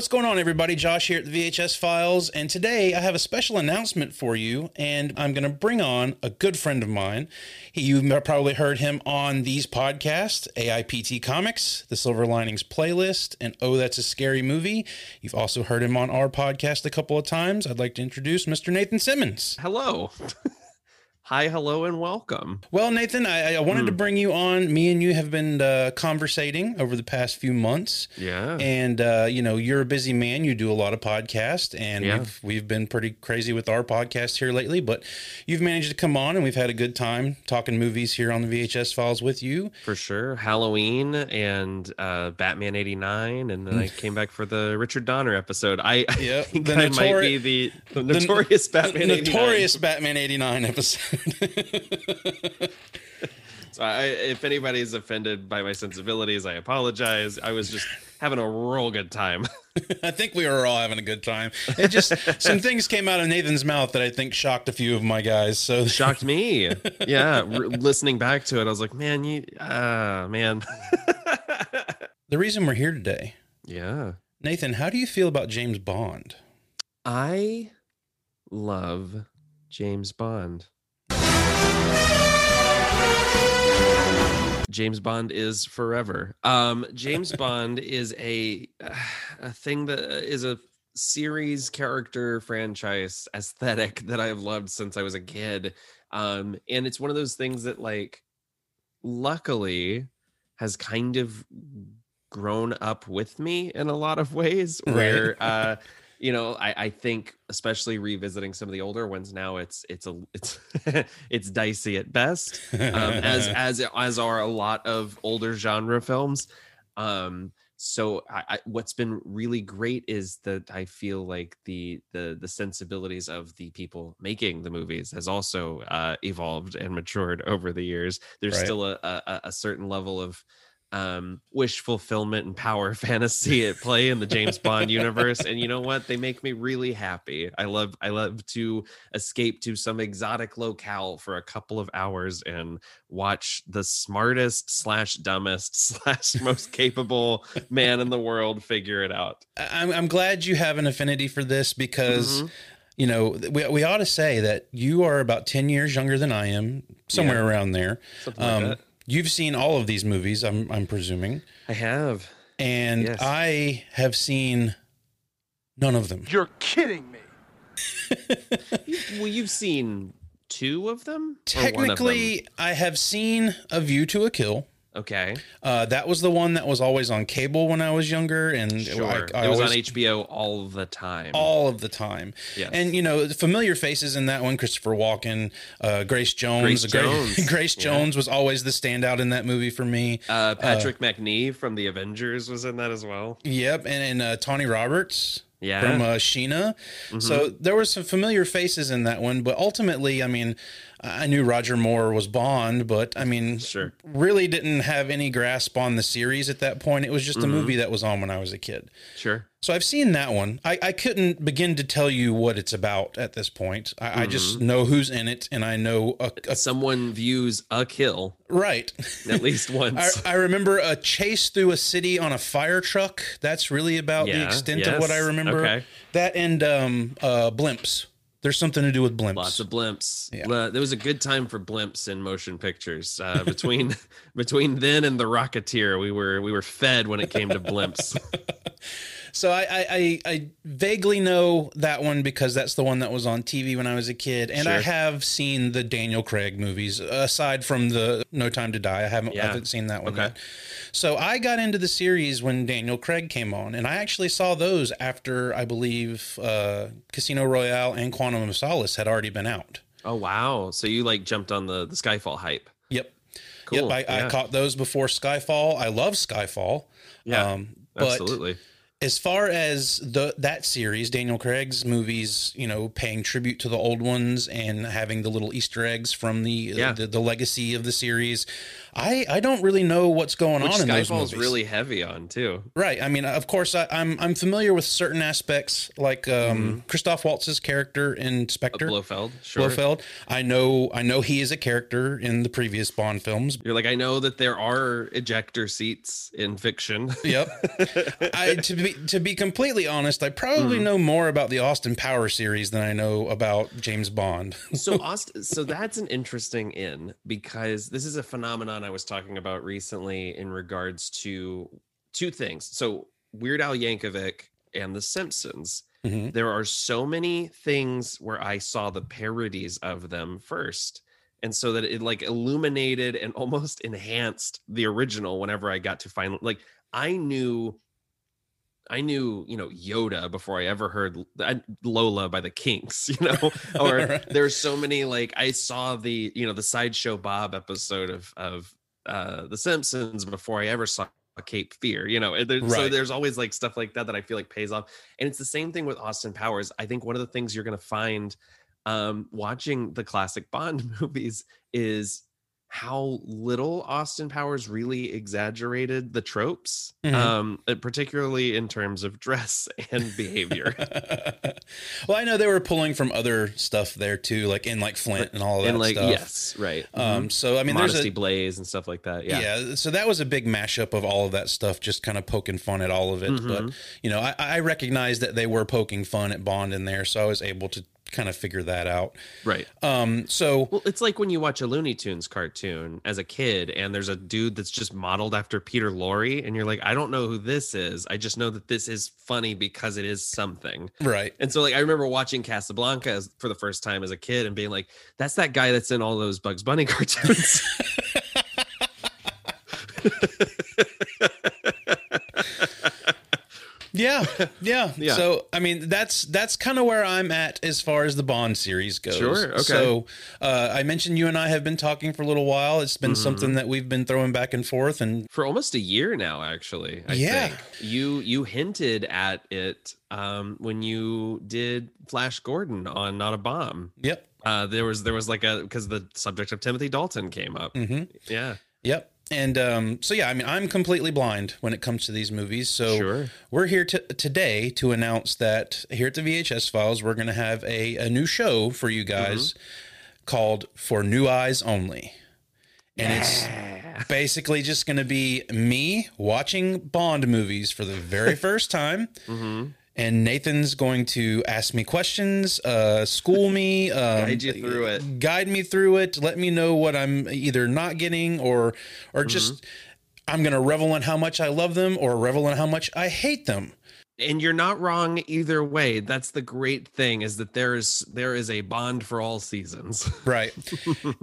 What's going on, everybody? Josh here at the VHS Files, and today I have a special announcement for you. And I'm going to bring on a good friend of mine. You've probably heard him on these podcasts AIPT Comics, The Silver Linings Playlist, and Oh, That's a Scary Movie. You've also heard him on our podcast a couple of times. I'd like to introduce Mr. Nathan Simmons. Hello. Hi, hello, and welcome. Well, Nathan, I, I wanted to Hmm. bring you on. Me and you have been uh, conversating over the past few months. Yeah. And uh, you know, you're a busy man. You do a lot of podcasts, and Yeah. we've we've been pretty crazy with our podcast here lately. But you've managed to come on, and we've had a good time talking movies here on the VHS Files with you. For sure. Halloween and uh, Batman 89. And then I came back for the Richard Donner episode. I, I Yep, think the I might be the, the notorious Batman 89. notorious Batman '89 episode. So I, if anybody's offended by my sensibilities, I apologize. I was just having a real good time. I think we were all having a good time. It just some things came out of Nathan's mouth that I think shocked a few of my guys. So Shocked me. Yeah. re- listening back to it, I was like, man, you, ah, man. the reason we're here today, yeah. Nathan, how do you feel about James Bond? I love James Bond. James Bond is forever. Um, James Bond is a a thing that is a series character franchise aesthetic that I've loved since I was a kid. Um, and it's one of those things that like luckily has kind of grown up with me in a lot of ways Right. where uh you know i i think especially revisiting some of the older ones now it's it's a it's it's dicey at best um as as as are a lot of older genre films um so I, I what's been really great is that i feel like the the the sensibilities of the people making the movies has also uh evolved and matured over the years there's Right. still a, a a certain level of um wish fulfillment and power fantasy at play in the James Bond universe. And you know what? They make me really happy. I love i love to escape to some exotic locale for a couple of hours and watch the smartest slash dumbest slash most capable man in the world figure it out. I'm, I'm glad you have an affinity for this because Mhm. you know we, we ought to say that you are about 10 years younger than i am somewhere around there. Like um, you've seen all of these movies i'm, I'm presuming i have and Yes. i have seen none of them You're kidding me. well you've seen two of them Or one of them? technically i have seen a view to a kill okay uh, that was the one that was always on cable when i was younger and sure I, I it was always- on hbo all the time all of the time. Yes. And you know, the familiar faces in that one, Christopher Walken, uh, Grace Jones. Grace Jones. Grace Yeah. Jones was always the standout in that movie for me. Uh, Patrick Macnee from the Avengers was in that as well. Yep, and and uh, Tanya Roberts Yeah. Mm-hmm. from uh, Sheena. So there were some familiar faces in that one, but ultimately, I mean, I knew Roger Moore was Bond, but I mean, Sure. really didn't have any grasp on the series at that point. It was just a Mm-hmm. movie that was on when I was a kid. Sure. So I've seen that one. I, I couldn't begin to tell you what it's about at this point. I, I just Mm-hmm. know who's in it, and I know a, a Someone views a kill right. at least I, once. I remember a chase through a city on a fire truck. That's really about the Yeah, extent of what I remember. okay. That and um, uh, blimps. There's something to do with blimps. Lots of blimps. Yeah. Uh, there was a good time for blimps in motion pictures. Uh, between between then and the Rocketeer, we were we were fed when it came to blimps. So I, I, I, I vaguely know that one because that's the one that was on TV when I was a kid, and I have seen the Daniel Craig movies. Aside from the No Time to Die, I haven't, I haven't seen that one Okay. yet. So I got into the series when Daniel Craig came on, and I actually saw those after I believe uh, Casino Royale and Quantum of Solace had already been out. Oh wow! So you like jumped on the the Skyfall hype. Yep. Cool. Yep, I, I caught those before Skyfall. I love Skyfall. Yeah, um, but Absolutely. As far as the that series, Daniel Craig's movies, you know, paying tribute to the old ones and having the little Easter eggs from the Yeah. the, the legacy of the series, I I don't really know what's going Which on in those movies. really heavy on too. right. I mean, of course, I, I'm I'm familiar with certain aspects, like um, Christoph Waltz's character in Spectre. Blofeld, sure. Blofeld. I know I know he is a character in the previous Bond films. You're like, I know that there are ejector seats in fiction. Yep. I, to be be to be completely honest, I probably Mm. know more about the Austin Power series than I know about James Bond. so Austin, so that's an interesting in because this is a phenomenon I was talking about recently in regards to two things. So Weird Al Yankovic and The Simpsons. Mhm. There are so many things where I saw the parodies of them first. And so that it like illuminated and almost enhanced the original whenever I got to find like I knew I knew, you know, Yoda before I ever heard I- Lola by the Kinks, you know, or Right. there's so many like I saw the, you know, the sideshow Bob episode of of uh The Simpsons before I ever saw Cape Fear, you know. there- So there's always like stuff like that that I feel like pays off. And it's the same thing with Austin Powers. I think one of the things you're going to find um watching the classic Bond movies is how little Austin Powers really exaggerated the tropes, Mhm. um, uh, particularly in terms of dress and behavior. well, I know they were pulling from other stuff there too, like in like Flint and all of that and like, stuff. yes, right. Um, Mhm. so I mean, there's Modesty a Blaise and stuff like that. Yeah. yeah. So that was a big mashup of all of that stuff, just kind of poking fun at all of it. But Mhm. you know, I, I recognized that they were poking fun at Bond in there, so I was able to kind of figure that out. Right. Um, so Well, it's like when you watch a Looney Tunes cartoon as a kid, and there's a dude that's just modeled after Peter Lorre, and you're like, I don't know who this is. I just know that this is funny because it is something. right, And so, like, I remember watching Casablanca as, for the first time as a kid and being like, that's that guy that's in all those Bugs Bunny cartoons. yeah, yeah, Yeah. So I mean, that's that's kind of where I'm at as far as the Bond series goes. Sure, okay. So uh, I mentioned you and I have been talking for a little while. It's been Mhm. something that we've been throwing back and forth, and for almost a year now actually i Yeah. think you you hinted at it um when you did flash gordon on not a bomb yep, uh there was there was like a because the subject of timothy dalton came up hmm yeah yep. And um, so yeah, I mean, I'm completely blind when it comes to these movies. So sure We're here to, today to announce that here at the VHS Files, we're going to have a, a new show for you guys called For New Eyes Only. And it's basically just going to be me watching Bond movies for the very first time. hmm And Nathan's going to ask me questions, uh, school me, um, Guide you through it. guide me through it, let me know what I'm either not getting or, or just Mm-hmm. I'm going to revel in how much I love them or revel in how much I hate them. and you're not wrong either way that's the great thing is that there's there is a bond for all seasons Right.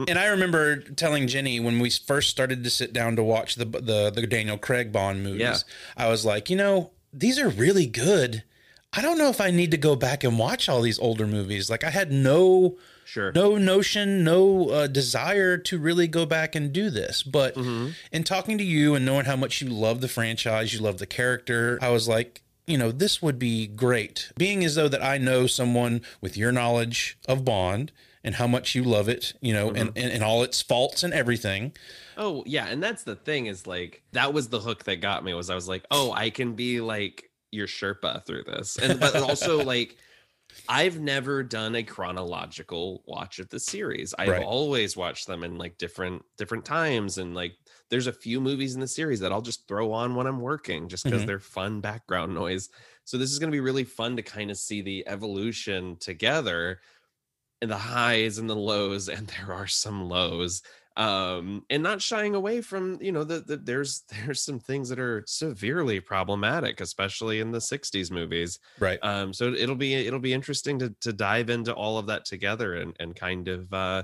and I remember telling Jenny when we first started to sit down to watch the the, the Daniel Craig Bond movies, Yeah. I was like, you know, these are really good. I don't know if I need to go back and watch all these older movies. Like I had no sure no notion, no uh, desire to really go back and do this. But Mhm. in talking to you and knowing how much you love the franchise, you love the character, I was like, you know, this would be great. Being as though that I know someone with your knowledge of Bond and how much you love it, you know, and, and, and all its faults and everything. Oh yeah, and that's the thing is like that was the hook that got me was I was like, oh, I can be like your Sherpa through this, and but also like I've never done a chronological watch of the series. I've Right. always watched them in like different different times, and like there's a few movies in the series that I'll just throw on when I'm working just because Mhm. they're fun background noise. So this is going to be really fun to kind of see the evolution together and the highs and the lows and there are some lows um and not shying away from you know the, the there's there's some things that are severely problematic especially in the 60s movies Right. um so it'll be it'll be interesting to to dive into all of that together and and kind of uh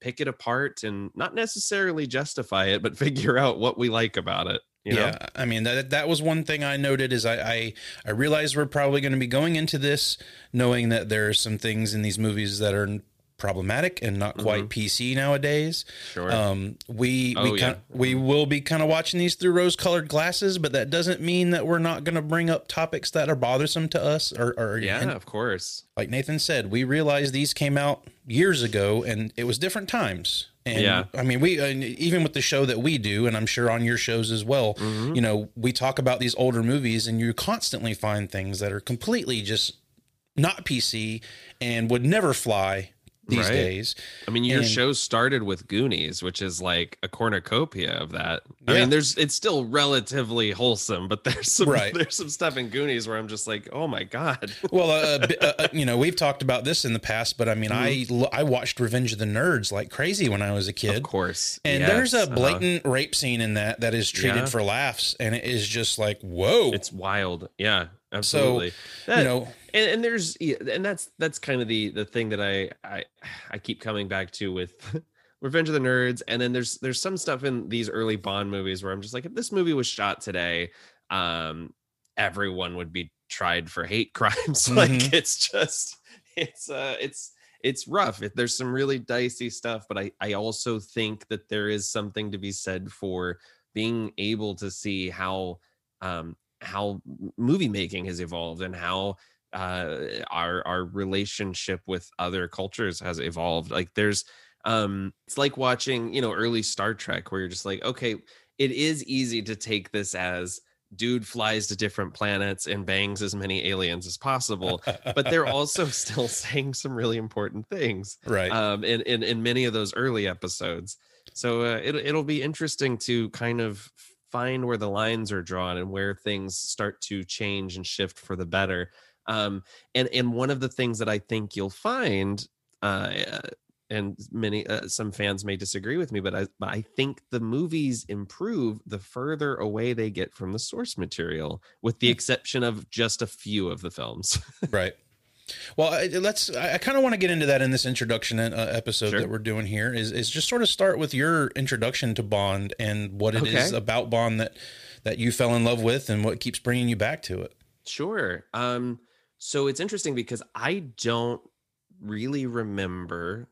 pick it apart and not necessarily justify it but figure out what we like about it you know yeah, I mean that that was one thing I noted is I I, I realized we're probably going to be going into this knowing that there are some things in these movies that are problematic and not quite PC nowadays. sure Um, we Oh, we yeah. kind we will be kind of watching these through rose-colored glasses, but that doesn't mean that we're not going to bring up topics that are bothersome to us. Or, or yeah and of course like Nathan said, we realize these came out years ago, and it was different times. And Yeah. I mean, we and even with the show that we do, and I'm sure on your shows as well. Mhm. You know, we talk about these older movies, and you constantly find things that are completely just not PC and would never fly these Right. days. I mean, your And- show started with Goonies, which is like a cornucopia of that. I mean, there's it's still relatively wholesome, but there's some Right. there's some stuff in Goonies where I'm just like, oh my god. Well, uh, uh, uh, you know, we've talked about this in the past, but I mean, I lo- I watched Revenge of the Nerds like crazy when I was a Mm-hmm. Of course, And Yes, there's a uh-huh. blatant rape scene in that that is treated Yeah. for laughs, and it is just like, whoa. It's wild. Yeah, absolutely. That- you know, and, and there's yeah, and that's that's kind of the the thing that I I I keep coming back to with Revenge of the Nerds, and then there's there's some stuff in these early Bond movies where I'm just like, if this movie was shot today, um, everyone would be tried for hate crimes. like Mhm. it's just it's uh it's it's rough. There's some really dicey stuff, but I I also think that there is something to be said for being able to see how um how movie making has evolved and how uh our our relationship with other cultures has evolved like there's um it's like watching you know early star trek where you're just like okay it is easy to take this as dude flies to different planets and bangs as many aliens as possible but they're also still saying some really important things right. um in in, in many of those early episodes so uh, it, it'll be interesting to kind of find where the lines are drawn and where things start to change and shift for the better um and and one of the things that i think you'll find uh and many uh, some fans may disagree with me but I, but I think the movies improve the further away they get from the source material with the Hmm. exception of just a few of the films Right. Well, let's. I kind of want to get into that in this introduction uh, episode Sure. that we're doing here. Is is just sort of start with your introduction to Bond and what it is Okay. about Bond that that you fell in love with and what keeps bringing you back to it. Sure. Um, so it's interesting because I don't really remember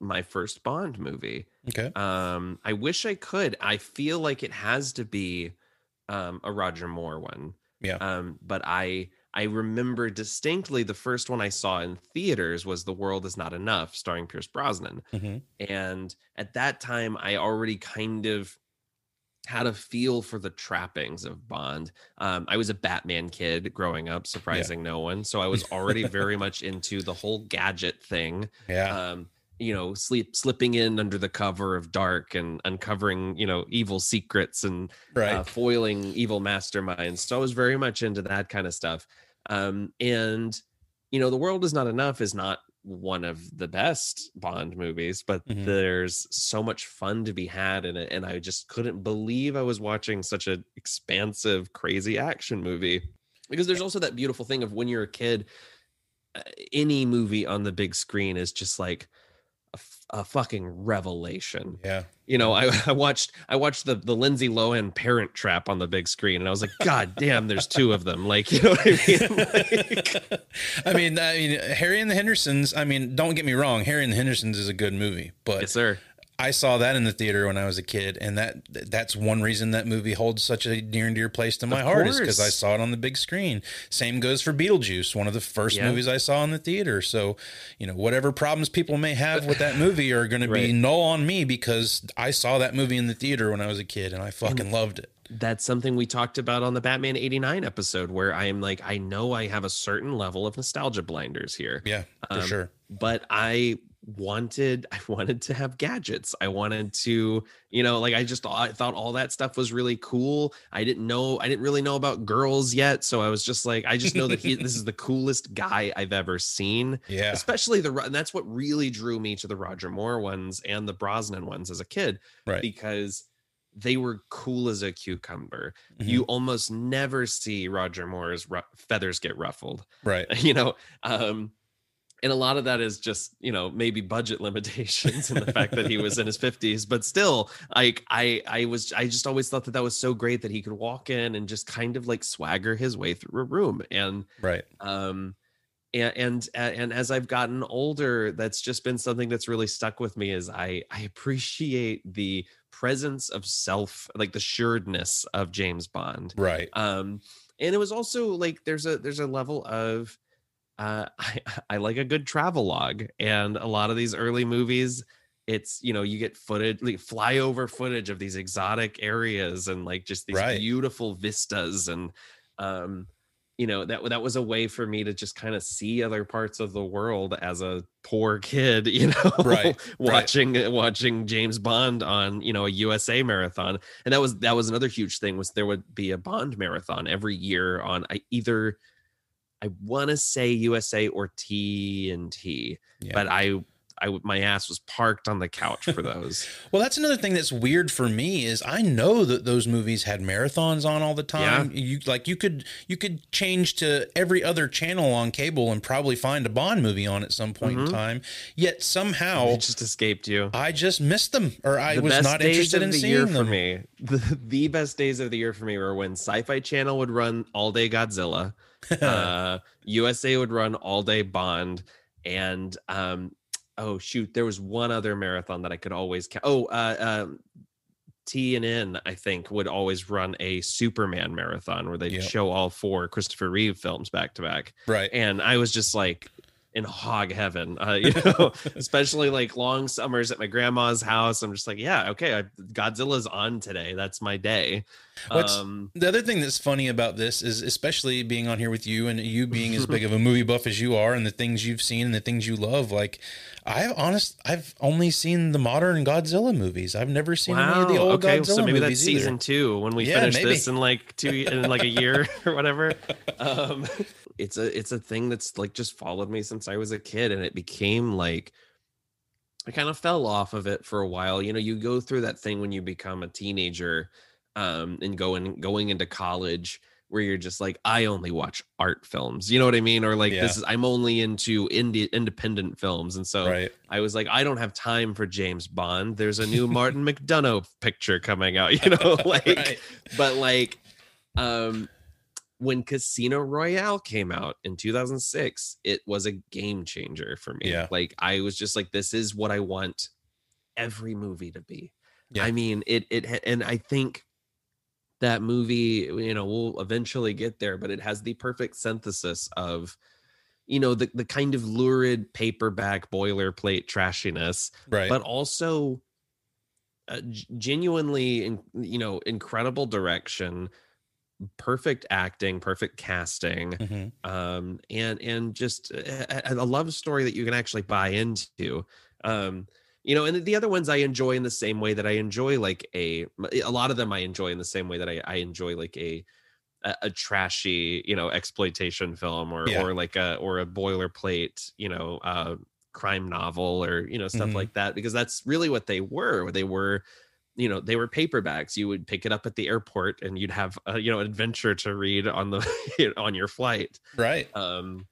my first Bond movie. Okay. Um, I wish I could. I feel like it has to be um, a Roger Moore one. Yeah. Um, but I I remember distinctly the first one I saw in theaters was The World Is Not Enough, starring Pierce Brosnan. hmm And at that time, I already kind of had a feel for the trappings of Bond. Um, I was a Batman kid growing up, surprising no one. So I was already very much into the whole gadget thing. Yeah. Um, you know, sleep slipping in under the cover of dark and uncovering, you know, evil secrets and right. uh, foiling evil masterminds. So I was very much into that kind of stuff. Um, and you know, the world is not enough is not one of the best Bond movies, but Mhm. there's so much fun to be had in it, and I just couldn't believe I was watching such an expansive, crazy action movie. Because there's also that beautiful thing of when you're a kid, uh, any movie on the big screen is just like a, fucking revelation yeah. you know, I, I watched I watched the the Lindsay Lohan Parent Trap on the big screen, and I was like, God damn, there's two of them. Like, you know what I mean? Like, I mean, I mean, Harry and the Hendersons. I mean, don't get me wrong, Harry and the Hendersons is a good movie, but yes, sir. I saw that in the theater when I was a kid, and that that's one reason that movie holds such a near and dear place to my Of heart is because I saw it on the big screen. Same goes for Beetlejuice, one of the first Yeah. movies I saw in the theater. So, you know, whatever problems people may have with that movie are going to be Right. null on me because I saw that movie in the theater when I was a kid, and I fucking loved it. That's something we talked about on the Batman '89 episode, where I am like, I know I have a certain level of nostalgia blinders here, Yeah, for Um, sure. but I wanted I wanted to have gadgets. I wanted to, you know, like I just thought I thought all that stuff was really cool. I didn't know I didn't really know about girls yet, so I was just like I just know that he this is the coolest guy I've ever seen. Yeah, Especially the and that's what really drew me to the Roger Moore ones and the Brosnan ones as a kid right. because they were cool as a cucumber. Mhm. You almost never see Roger Moore's ru- feathers get ruffled right. you know um and a lot of that is just you know maybe budget limitations and the fact that he was in his 50s but still like i i was i just always thought that that was so great that he could walk in and just kind of like swagger his way through a room and Right. um and and and as i've gotten older that's just been something that's really stuck with me is i i appreciate the presence of self like the sureness of james bond Right. um and it was also like there's a there's a level of uh I, I like a good travel log and a lot of these early movies it's you know you get footage like flyover footage of these exotic areas and like just these Right. beautiful vistas and um you know that that was a way for me to just kind of see other parts of the world as a poor kid you know Right, watching watching james bond on you know a usa marathon and that was that was another huge thing was there would be a bond marathon every year on either i want to say usa or tnt Yeah. but i I my ass was parked on the couch for those. Well, that's another thing that's weird for me is I know that those movies had marathons on all the time. You like you could you could change to every other channel on cable and probably find a Bond movie on at some point in Mhm. time. Yet somehow it just escaped you. I just missed them or I the was not interested in the seeing year them. for me. The, the best days of the year for me were when Sci-Fi Channel would run all day Godzilla, uh, USA would run all day Bond, and um, oh shoot, there was one other marathon that I could always count. Oh, uh, um, TNN I think would always run a Superman marathon where they'd Yep. show all four Christopher Reeve films back to back right. and I was just like in hog heaven, uh, you know, especially like long summers at my grandma's house. I'm just like, yeah, okay, I, Godzilla's on today. That's my day. What's- Um, The other thing that's funny about this is, especially being on here with you and you being as big of a movie buff as you are, and the things you've seen and the things you love. Like, I've honest, I've only seen the modern Godzilla movies. I've never seen any of the old okay, Godzilla so maybe that's either. season two when we Yeah, finish maybe. this in like two in like a year or whatever. Um, it's a it's a thing that's like just followed me since I was a kid, and it became like I kind of fell off of it for a while. You know, you go through that thing when you become a teenager, um, and going going into college where you're just like, I only watch art films. You know what I mean? Or like Yeah. this is I'm only into indie independent films, and so Right. I was like, I don't have time for James Bond. There's a new Martin McDonagh picture coming out, you know, like, Right. but like, um, when Casino Royale came out in 2006, it was a game changer for me. Yeah. Like, I was just like, this is what I want every movie to be. Yeah. I mean, it, it, and I think that movie, you know, we'll eventually get there, but it has the perfect synthesis of, you know, the, the kind of lurid paperback boilerplate trashiness Right. but also uh, genuinely in, you know incredible direction perfect acting perfect casting Mhm. um and and just a, a a love story that you can actually buy into um you know and the other ones i enjoy in the same way that i enjoy like a a lot of them i enjoy in the same way that i, I enjoy like a a, a trashy you know exploitation film or Yeah. or like a or a boilerplate you know uh crime novel or you know stuff Mhm. like that because that's really what they were they were you know they were paperbacks you would pick it up at the airport and you'd have a, you know an adventure to read on the on your flight. Right. um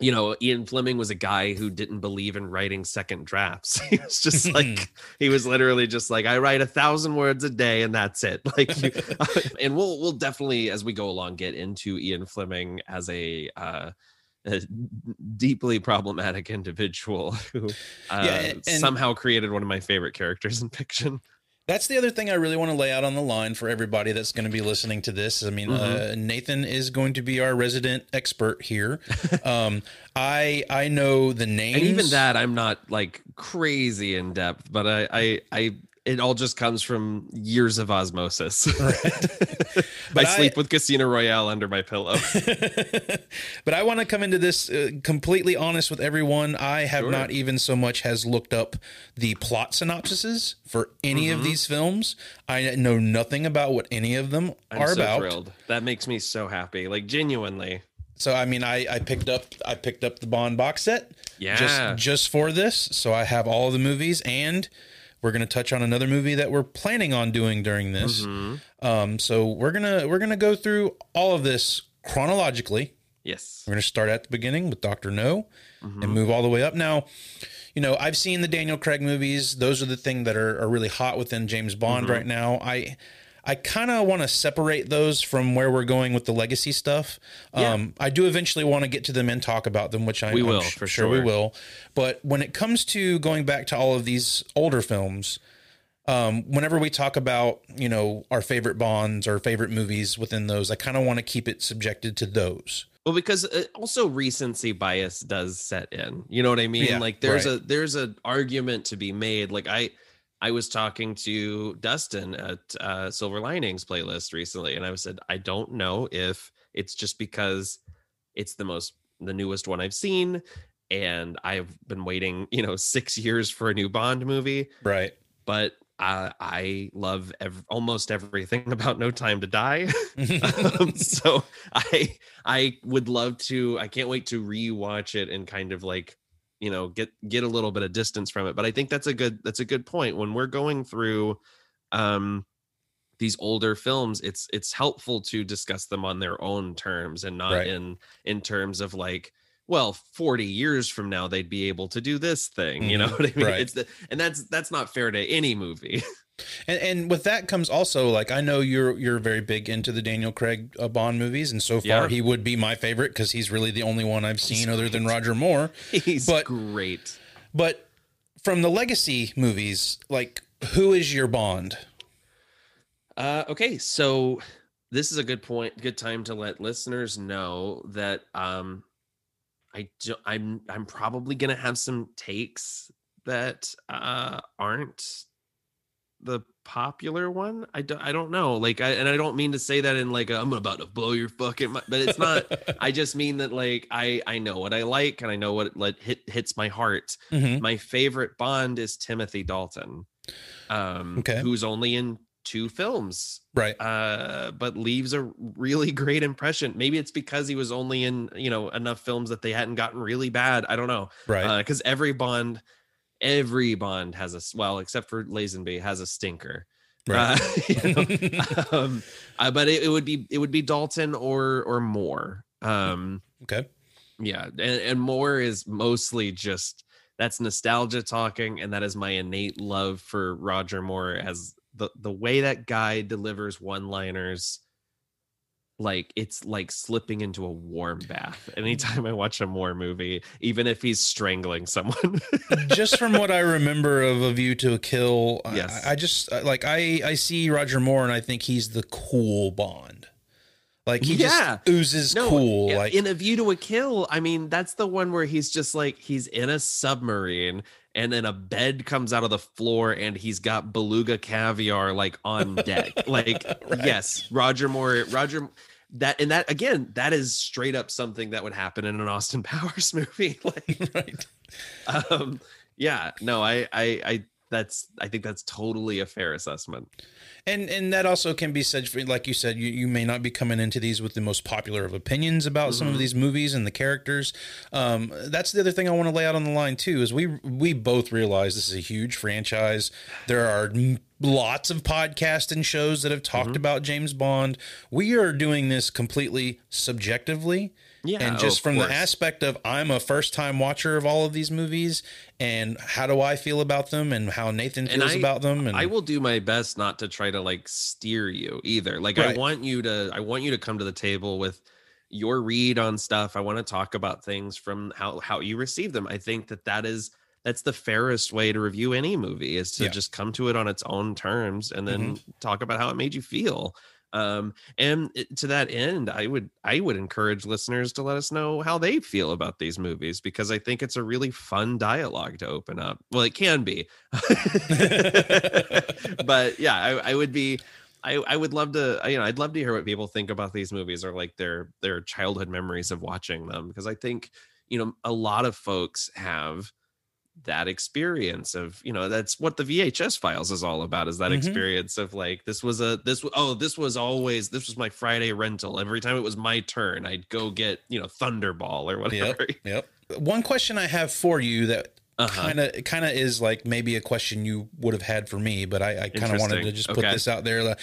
you know ian fleming was a guy who didn't believe in writing second drafts. He was just like he was literally just like i write a thousand words a day and that's it. Like you, and we'll we'll definitely as we go along get into ian fleming as a uh a deeply problematic individual who uh, Yeah, and- somehow created one of my favorite characters in fiction That's the other thing I really want to lay out on the line for everybody that's going to be listening to this. I mean, uh, Nathan is going to be our resident expert here. um, I I know the names, and even that i'm not like crazy in depth but i i i it all just comes from years of osmosis But i I- sleep with casino royale under my pillow but I want to come into this uh, completely honest with everyone. I have Sure. not even so much has looked up the plot synopsises for any Mm-hmm. of these films. I know nothing about what any of them i'm are so about. thrilled that makes me so happy like genuinely So I mean, I, I picked up I picked up the Bond box set Yeah. just just for this. So I have all the movies, and we're gonna touch on another movie that we're planning on doing during this. Mhm. Um, so we're gonna we're gonna go through all of this chronologically. yes We're gonna start at the beginning with Doctor No, Mhm. and move all the way up. Now, you know, I've seen the Daniel Craig movies. Those are the thing that are, are really hot within James Bond Mm-hmm. right now. I I kind of want to separate those from where we're going with the legacy stuff. Yeah. Um, I do eventually want to get to them and talk about them, which I, We I'm will, for sure we will. But when it comes to going back to all of these older films, um, whenever we talk about you know our favorite Bonds or favorite movies within those, I kind of want to keep it subjected to those. well because uh, also recency bias does set in you know what i mean Yeah, like there's right. a there's an argument to be made like i i was talking to dustin at uh silver linings playlist recently and i said i don't know if it's just because it's the most the newest one I've seen and I've been waiting, you know, 6 years for a new Bond movie. Right. But uh, I love ev- almost everything about No Time to Die. um, so I I would love to. I can't wait to rewatch it and kind of like you know get get a little bit of distance from it. But I think that's a good that's a good point when we're going through um these older films it's it's helpful to discuss them on their own terms and not Right. in in terms of like well 40 years from now they'd be able to do this thing you know Mhm. what i mean Right. it's the and that's that's not fair to any movie And, and with that comes also like I know you're you're very big into the Daniel Craig uh, Bond movies, and so far Yeah. he would be my favorite because he's really the only one I've seen other than Roger Moore. he's But- great But from the legacy movies, like who is your Bond? Uh, okay, so this is a good point, good time to let listeners know that um, I do, I'm I'm probably gonna have some takes that uh, aren't the popular one. I don't I don't know, like, I, and I don't mean to say that in like i am about to blow your fucking, mi-" but it's not. I just mean that like I I know what I like and I know what like hit hits my heart Mhm. my favorite Bond is Timothy Dalton, um, Okay. who's only in two films, Right. uh, but leaves a really great impression. Maybe it's because he was only in you know enough films that they hadn't gotten really bad. I don't know, Right. because every Bond, every Bond has a well, except for Lazenby has a stinker. right. Uh, you know, um, uh, but it, it would be it would be Dalton or or Moore. Um, okay. yeah, and, and Moore is mostly just that's nostalgia talking, and that is my innate love for Roger Moore as the the way that guy delivers one liners. Like it's like slipping into a warm bath. Anytime I watch a Moore movie, even if he's strangling someone. just from what I remember of A View to a Kill, I- Yes. I, just uh, like I I see Roger Moore and I think he's the cool Bond. Like he Yeah. just oozes No, cool. Like in a view to a kill i mean that's the one where he's just like he's in a submarine and then a bed comes out of the floor and he's got beluga caviar like on deck like Right. yes roger moore roger that and that again that is straight up something that would happen in an austin powers movie like right. um yeah no i i i that's i think that's totally a fair assessment And and that also can be said for like you said, you, you may not be coming into these with the most popular of opinions about some of Mhm. these movies and the characters. Um, that's the other thing I want to lay out on the line too. Is we we both realize this is a huge franchise. There are lots of podcasts and shows that have talked Mhm. about James Bond. We are doing this completely subjectively. Yeah and oh, just of from the aspect of I'm a first time watcher of all of these movies and how do I feel about them and how Nathan feels I- about them and I will do my best not to try to like steer you either. Like I want you to I want you to come to the table with your read on stuff. I want to talk about things from how how you receive them. I think that that is that's the fairest way to review any movie is to Yeah. just come to it on its own terms and then mm-hmm. talk about how it made you feel. Um and to that end, I would I would encourage listeners to let us know how they feel about these movies because I think it's a really fun dialogue to open up. Well, it can be. but yeah, I, I would be I, I would love to you know I'd love to hear what people think about these movies or like their their childhood memories of watching them because I think you know a lot of folks have that experience of you know that's what the VHS files is all about is that Mhm. experience of like this was a this oh this was always this was my Friday rental every time it was my turn I'd go get you know Thunderball or whatever Yep. One question I have for you that kind of kind of is like maybe a question you would have had for me, but I, I kind of wanted to just put Okay. this out there.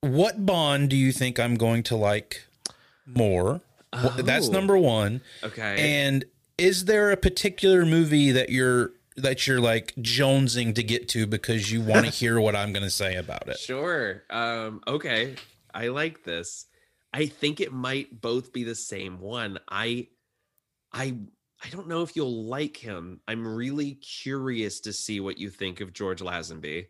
What Bond do you think I'm going to like more? Wh- That's Oh, number one. okay And is there a particular movie that you're that you're like jonesing to get to because you want to hear what I'm going to say about it? Sure. Um, okay. I like this. I think it might both be the same one. I I I don't know if you'll like him. I'm really curious to see what you think of George Lazenby.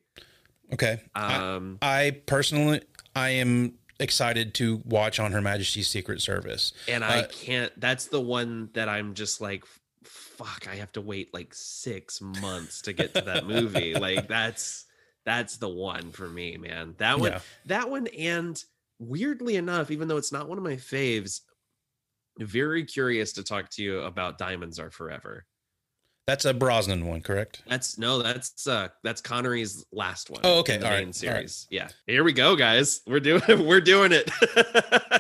Okay. I, Um I personally I am excited to watch on Her Majesty's Secret Service. and I uh, can't that's the one that I'm just like fuck, I have to wait like 6 months to get to that movie. like that's that's the one for me, man. That one Yeah. that one and weirdly enough, even though it's not one of my faves, very curious to talk to you about Diamonds Are Forever. That's a Brosnan one, correct? That's no, that's uh that's Connery's last one. Oh, okay. All main right. All right. series. Yeah. Here we go, guys. We're doing we're doing it.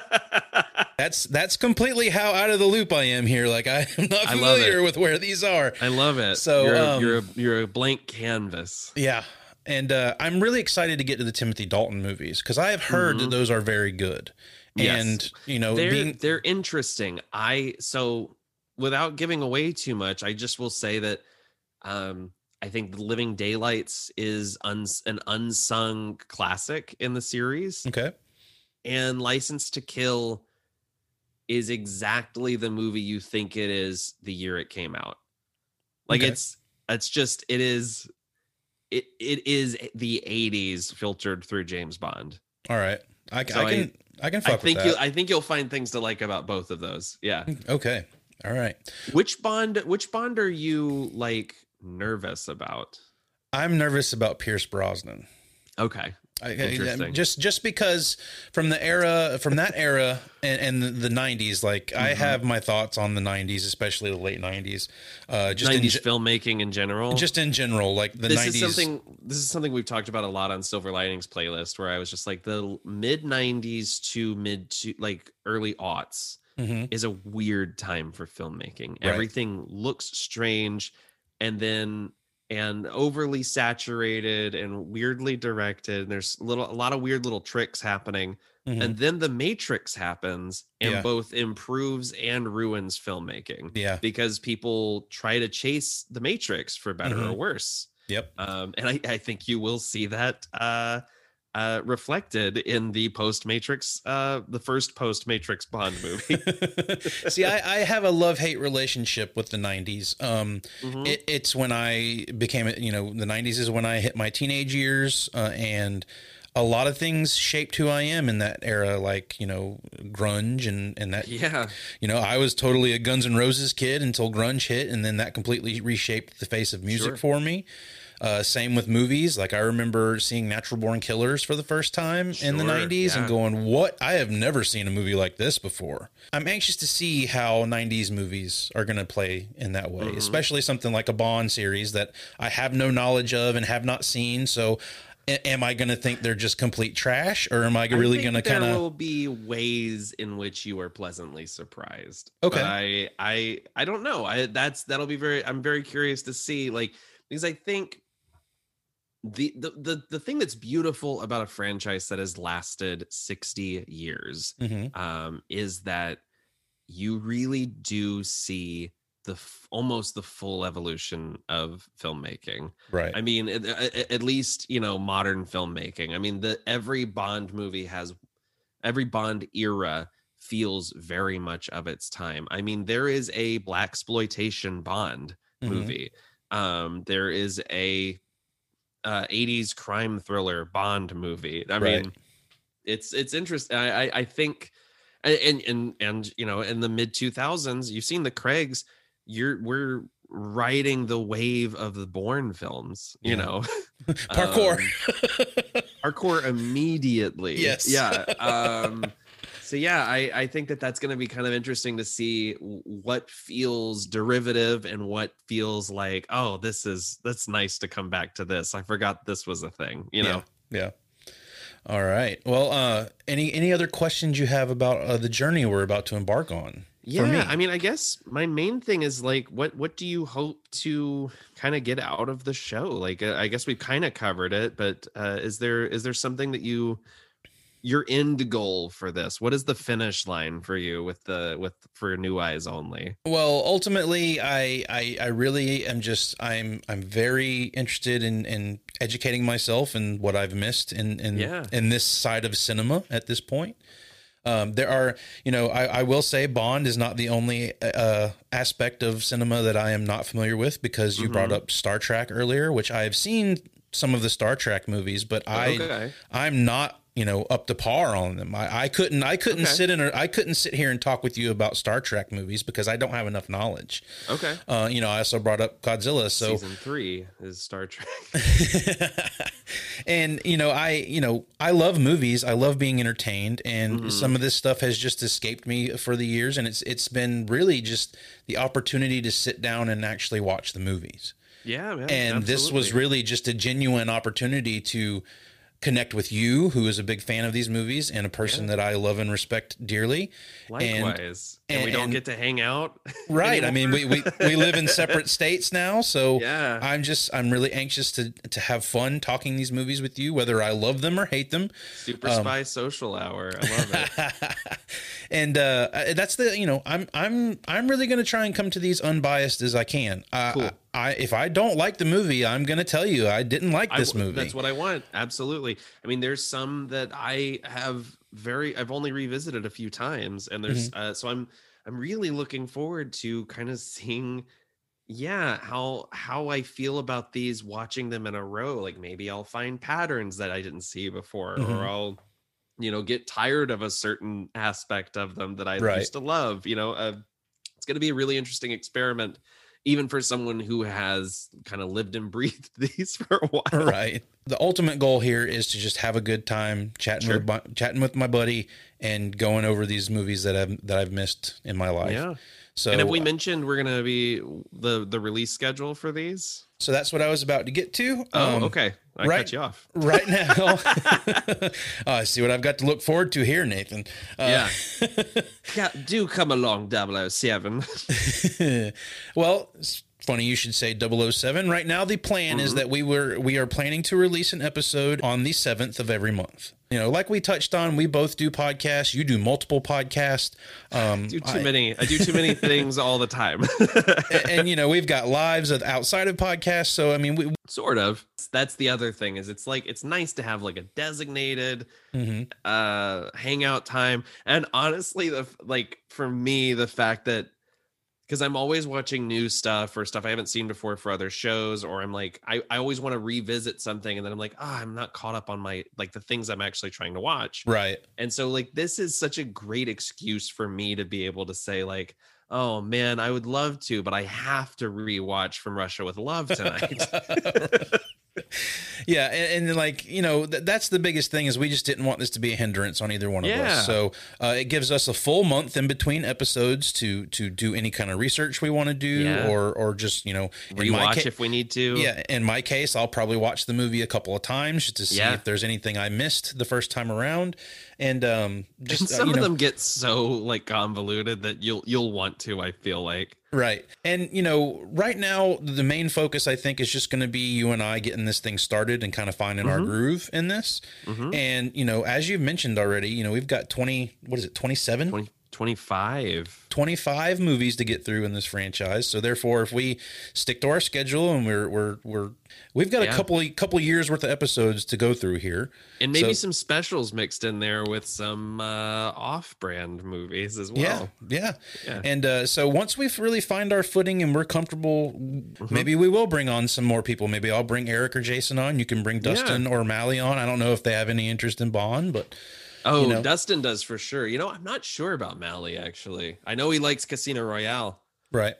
That's that's completely how out of the loop I am here. Like I am not familiar with where these are. I love it. So, you're, um, you're a, you're a blank canvas. Yeah. And uh, I'm really excited to get to the Timothy Dalton movies because I have heard that Mhm. those are very good. Yes. And you know, they're being they're interesting. I so without giving away too much, I just will say that um I think The Living Daylights is uns, an unsung classic in the series, okay, and License to Kill is exactly the movie you think it is the year it came out. Like Okay. it's it's just it is it it is the 80s filtered through James Bond. all right, I, So I can I, can fuck I think with you. I think you'll find things to like about both of those. Yeah. okay, all right. Which bond which bond are you like nervous about? I'm nervous about Pierce Brosnan. Okay. I, I- just just because from the era from that era and, and the, the 90s like i Mhm. have my thoughts on the 90s especially the late 90s uh just 90s in, filmmaking in general. just in general like the this 90s is something this is something we've talked about a lot on Silver Linings playlist where I was just like the mid 90s to mid to like early aughts Mhm. is a weird time for filmmaking. Right. Everything looks strange and then and overly saturated and weirdly directed. And There's little a lot of weird little tricks happening. Mhm. And then the Matrix happens and Yeah. both improves and ruins filmmaking yeah because people try to chase the Matrix for better or Mhm. worse. yep Um, and I, I think you will see that uh, uh, reflected in the post Matrix, uh, the first post Matrix Bond movie. see I, I have a love-hate relationship with the 90s um Mhm. it, it's when i became you know the 90s is when i hit my teenage years uh, and a lot of things shaped who i am in that era like you know grunge and and that yeah, You know, I was totally a Guns N' Roses kid until grunge hit, and then that completely reshaped the face of music Sure. for me. Uh, same with movies. Like I remember seeing Natural Born Killers for the first time in the Sure, '90s and going, "What? I have never seen a movie like this before." I'm anxious to see how '90s movies are going to play in that way, Mhm. especially something like a Bond series that I have no knowledge of and have not seen. So. Am I going to think they're just complete trash, or am I I really going to kind of? There will be ways in which you are pleasantly surprised. Okay. But I I I don't know. I that's that'll be very. I'm very curious to see like because I think. The, the the the thing that's beautiful about a franchise that has lasted 60 years Mhm. um, is that you really do see the f- almost the full evolution of filmmaking. Right. I mean, at, at- least you know modern filmmaking. I mean, the every Bond movie has every Bond era feels very much of its time. I mean, there is a black exploitation Bond Mhm. movie. Um, there is a uh, 80s crime thriller Bond movie. I Right. mean, it's it's interesting. I, I I think, and and and, you know, in the mid 2000s, you've seen the Craigs. You're we're riding the wave of the Bourne films. You Yeah. know, Parkour. Um, hardcore immediately. Yes. Yeah. Um, so yeah, I I think that that's going to be kind of interesting to see what feels derivative and what feels like oh this is that's nice to come back to this. I forgot this was a thing. You know. Yeah. yeah. All right. Well, uh, any any other questions you have about uh, the journey we're about to embark on? Yeah, me. I mean, I guess my main thing is like, what what do you hope to kind of get out of the show? Like, uh, I guess we've kind of covered it, but uh, is there is there something that you your end goal for this? What is the finish line for you with the with for new eyes only? Well, ultimately, I, I I really am just I'm I'm very interested in in educating myself and what I've missed in in Yeah. in this side of cinema at this point. Um, there are, you know, I, I will say Bond is not the only uh, aspect of cinema that I am not familiar with because you brought Mhm. up Star Trek earlier, which I have seen some of the Star Trek movies, but I okay. I'm not you know up to par on them. I, I couldn't I couldn't Okay. sit in a, I couldn't sit here and talk with you about Star Trek movies because I don't have enough knowledge. Okay. Uh, you know, I also brought up Godzilla, so Season three is Star Trek. and you know i you know i love movies i love being entertained and Mm-hmm. some of this stuff has just escaped me for the years and it's it's been really just the opportunity to sit down and actually watch the movies yeah, man. and this was really just a genuine opportunity to connect with you who is a big fan of these movies and a person that i love and respect dearly and likewise. And, we don't get to hang out. right i mean we, we we live in separate states now so Yeah. i'm just i'm really anxious to to have fun talking these movies with you whether i love them or hate them Super Um, Spy Social Hour. I love it. and uh that's the you know i'm i'm i'm really going to try and come to these unbiased as i can uh, Cool. I, if i don't like the movie i'm going to tell you i didn't like this w- movie That's what I want. Absolutely. I mean, there's some that I have very I've only revisited a few times, and there's Mm-hmm. uh, so I'm I'm really looking forward to kind of seeing yeah how how i feel about these watching them in a row like maybe i'll find patterns that i didn't see before Mhm. or i'll you know get tired of a certain aspect of them that i Right. used to love you know uh, it's going to be a really interesting experiment even for someone who has kind of lived and breathed these for a while. Right. The ultimate goal here is to just have a good time chatting Sure. with my, chatting with my buddy and going over these movies that i've that i've missed in my life. Yeah. So and have we mentioned we're going to be the the release schedule for these so that's what i was about to get to. Oh Um, okay. I right- cut you off. right now. Uh, see what i've got to look forward to here nathan. Uh, yeah. Yeah do come along 007 well, funny you should say 007. Right now, the plan Mm-hmm. is that we were we are planning to release an episode on the seventh of every month. You know, like we touched on, we both do podcasts. You do multiple podcasts, um, do too I- many i do too many things all the time and, and, you know we've got lives of- outside of podcasts. So I mean, we sort of that's the other thing is it's like it's nice to have like a designated mhm. uh hangout time and honestly the like for me the fact that because i'm always watching new stuff or stuff i haven't seen before for other shows or i'm like i, I always want to revisit something and then i'm like ah i'm not caught up on my like the things i'm actually trying to watch right. and so like this is such a great excuse for me to be able to say like oh man i would love to but i have to rewatch from russia with love tonight yeah, and, and like you know, th- that's the biggest thing is we just didn't want this to be a hindrance on either one of Yeah. us. So uh, it gives us a full month in between episodes to to do any kind of research we want to do, Yeah. or or just you know rewatch ca- if we need to Yeah, in my case, I'll probably watch the movie a couple of times just to see Yeah. if there's anything I missed the first time around, and um, just And uh, some you of know, them get so like convoluted that you'll you'll want to i feel like Right. And, you know, right now, the main focus, I think, is just going to be you and I getting this thing started and kind of finding our mm-hmm. groove in this. Mm-hmm. And, you know, as you've mentioned already, you know, we've got 20, what is it, 27? 20, 25 25 movies to get through in this franchise. So therefore, if we stick to our schedule and we're, we're, we're, we've got Yeah. a couple, couple years worth of episodes to go through here. and maybe So- some specials mixed in there with some uh off-brand movies as well Yeah, yeah, Yeah. And uh, so once we've really find our footing and we're comfortable, maybe we will bring on some more people. Maybe I'll bring Eric or Jason on. You can bring Dustin or Mally on. I don't know if they have any interest in Bond, but oh know. dustin does for sure you know i'm not sure about mally actually i know he likes casino royale right.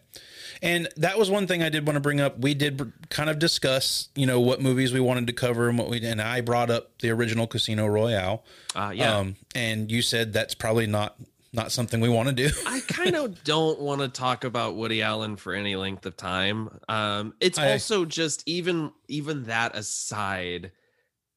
And that was one thing I did want to bring up. We did kind of discuss, you know, what movies we wanted to cover and what we. And I brought up the original Casino Royale. uh yeah Um, and you said that's probably not not something we want to do. I kind of don't want to talk about Woody Allen for any length of time. Um, it's I- also just even even that aside,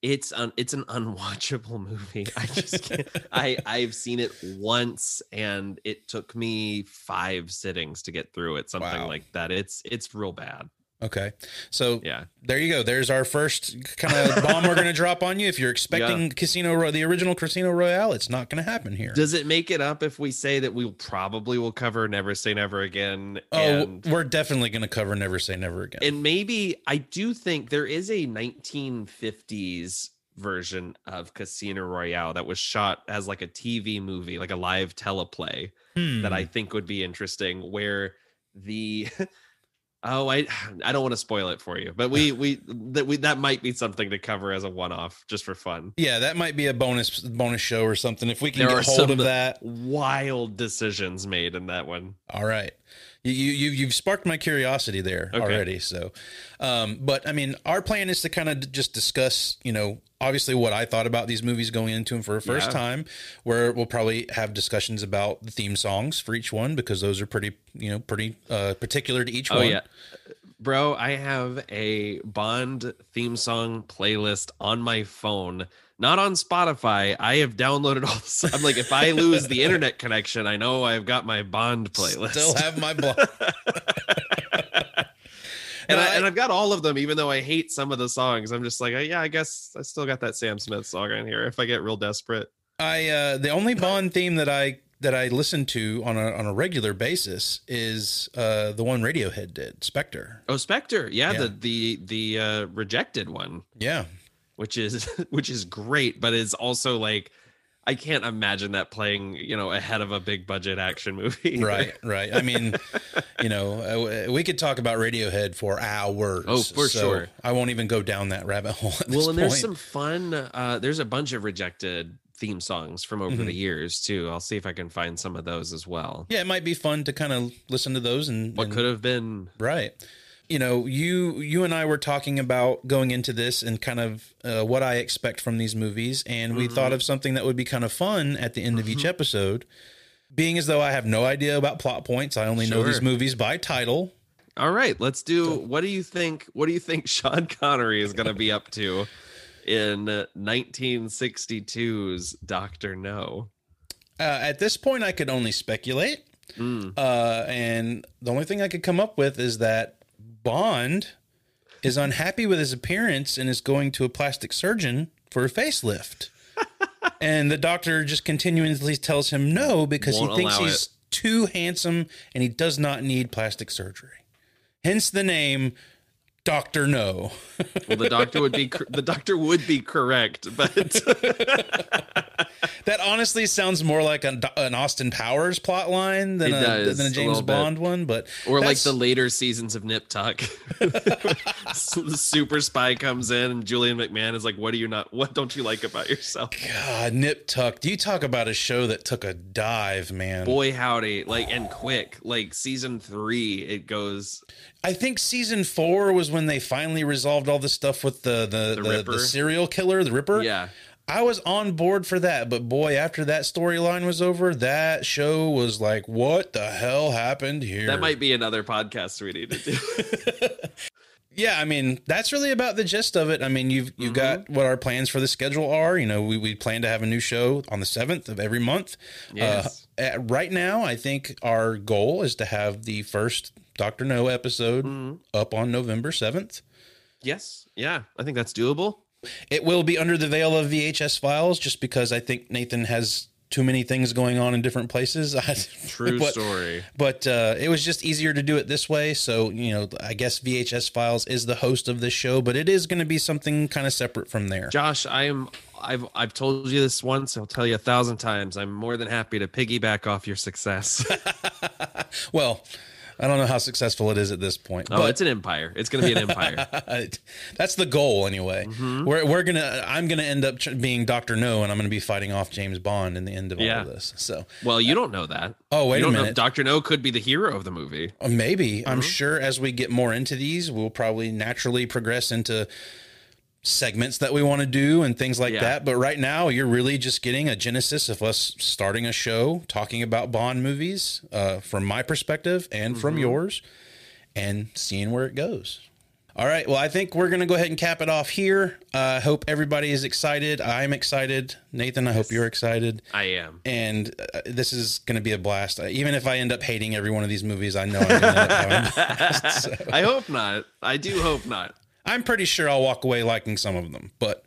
it's un, it's an unwatchable movie. I just can't. I I've seen it once and it took me five sittings to get through it. Something Wow. like that. It's it's real bad. Okay. So Yeah. there you go. There's our first kind of bomb we're going to drop on you. If you're expecting Casino, Ro- the original Casino Royale, it's not going to happen here. Does it make it up if we say that we probably will cover Never Say Never Again? oh, we're definitely going to cover Never Say Never Again. and maybe I do think there is a 1950s version of Casino Royale that was shot as like a TV movie, like a live teleplay Hmm. that I think would be interesting where the Oh, I I don't want to spoil it for you, but we we that we that might be something to cover as a one-off just for fun. Yeah, that might be a bonus bonus show or something if we can There get hold some of that. Wild decisions made in that one. All right. You, you you- you've sparked my curiosity there Okay. already. So, um, but I mean, our plan is to kind of just discuss, you know, obviously what I thought about these movies going into them for a first Yeah. time. Where we'll probably have discussions about the theme songs for each one because those are pretty, you know, pretty uh, particular to each Oh one. yeah. Bro, I have a Bond theme song playlist on my phone, not on Spotify. I have downloaded all this. I'm like, if I lose the internet connection, I know I've got my Bond playlist. Still have my block. and, No, I, I- and I've got all of them, even though I hate some of the songs. I'm just like, oh, yeah, I guess I still got that Sam Smith song in here if I get real desperate. I uh, the only Bond theme that I that I listen to on a on a regular basis is uh, the one Radiohead did, Spectre. Oh, Spectre, yeah, Yeah. the the the uh, rejected one, Yeah, which is which is great, but it's also like I can't imagine that playing, you know, ahead of a big budget action movie. right, right. I mean, you know, uh, we could talk about Radiohead for hours. Oh, for so sure. I won't even go down that rabbit hole. Well, and there's some fun. Uh, there's a bunch of rejected theme songs from over Mhm. the years too. I'll see if I can find some of those as well. Yeah, it might be fun to kind of listen to those and What and- could have been? Right. You know, you you and I were talking about going into this and kind of uh, what I expect from these movies, and we Mhm. thought of something that would be kind of fun at the end of each Mhm. episode. Being as though I have no idea about plot points, I only know these movies by title. All right, let's do. What do you think? What do you think Sean Connery is going to be up to in uh, 1962's Doctor No? Uh, at this point, I could only speculate, Mm. uh, and the only thing I could come up with is that Bond is unhappy with his appearance and is going to a plastic surgeon for a facelift. and the doctor just continuously tells him no because Won't he thinks he's too handsome and he does not need plastic surgery. Hence the name Doctor No. Well, the doctor would be the doctor would be correct, but That honestly sounds more like an, an Austin Powers plot line than, a, than a a James bit. Bond one, but or like the later seasons of Nip Tuck. So the super spy comes in, and Julian McMahon is like, "What do you not? What don't you like about yourself?" God, Nip Tuck. Do you talk about a show that took a dive, man? Boy, howdy! Like and quick, like season three, it goes. I think season four was when they finally resolved all the stuff with the the, The the, the, serial killer, the Ripper. Yeah, I was on board for that, but boy, after that storyline was over, that show was like, what the hell happened here? that might be another podcast we need to do. Yeah, I mean, that's really about the gist of it. I mean, you've you've Mm-hmm. got what our plans for the schedule are. You know, we, we plan to have a new show on the seventh of every month. Yes. Uh, at, right now, I think our goal is to have the first Doctor No episode Mhm. up on November seventh. Yes, yeah, I think that's doable. It will be under the veil of VHS files, just because I think Nathan has too many things going on in different places. True But- story. but uh, it was just easier to do it this way. So, you know, I guess VHS Files is the host of this show, but it is going to be something kind of separate from there. Josh, I am. I've I've told you this once. I'll tell you a thousand times. I'm more than happy to piggyback off your success. well, I don't know how successful it is at this point, oh, but it's an empire. It's going to be an empire. that's the goal anyway. Mm-hmm. We're, we're gonna, I'm gonna end up being Doctor No, and I'm gonna be fighting off James Bond in the end of all of this. So, Well, you don't know that. oh wait you a minute, Doctor No could be the hero of the movie. Uh, maybe Mm-hmm. I'm sure as we get more into these, we'll probably naturally progress into segments that we want to do and things like Yeah. that. But right now, you're really just getting a genesis of us starting a show talking about Bond movies uh, from my perspective and Mm-hmm. from yours, and seeing where it goes. All right. Well, I think we're going to go ahead and cap it off here. I uh, hope everybody is excited. I'm excited. Nathan, I hope you're excited. I am. And uh, this is going to be a blast. Uh, even if I end up hating every one of these movies, I know I'm going to end up having a blast. So. I hope not. I do hope not. I'm pretty sure I'll walk away liking some of them, but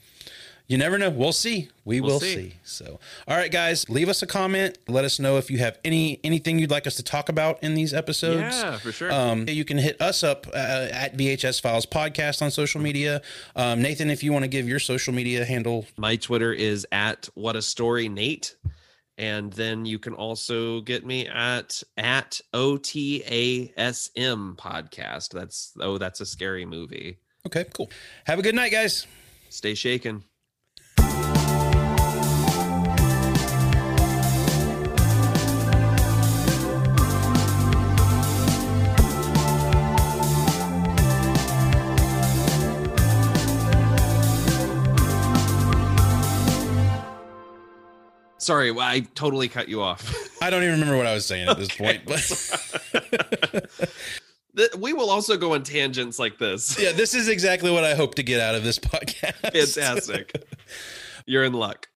you never know. We'll see. We We'll will see. see. So, all right, guys, leave us a comment. Let us know if you have any anything you'd like us to talk about in these episodes. Yeah, for sure. Um, you can hit us up uh, at VHS Files Podcast on social media. Um, Nathan, if you want to give your social media handle, My Twitter is at what a story Nate. And then you can also get me at at OTASM podcast. That's oh, that's a scary movie. Okay, cool. Have a good night, guys. Stay shaken. Sorry, I totally cut you off. I don't even remember what I was saying at this okay. point, but we will also go on tangents like this. Yeah, this is exactly what I hope to get out of this podcast. Fantastic. You're in luck.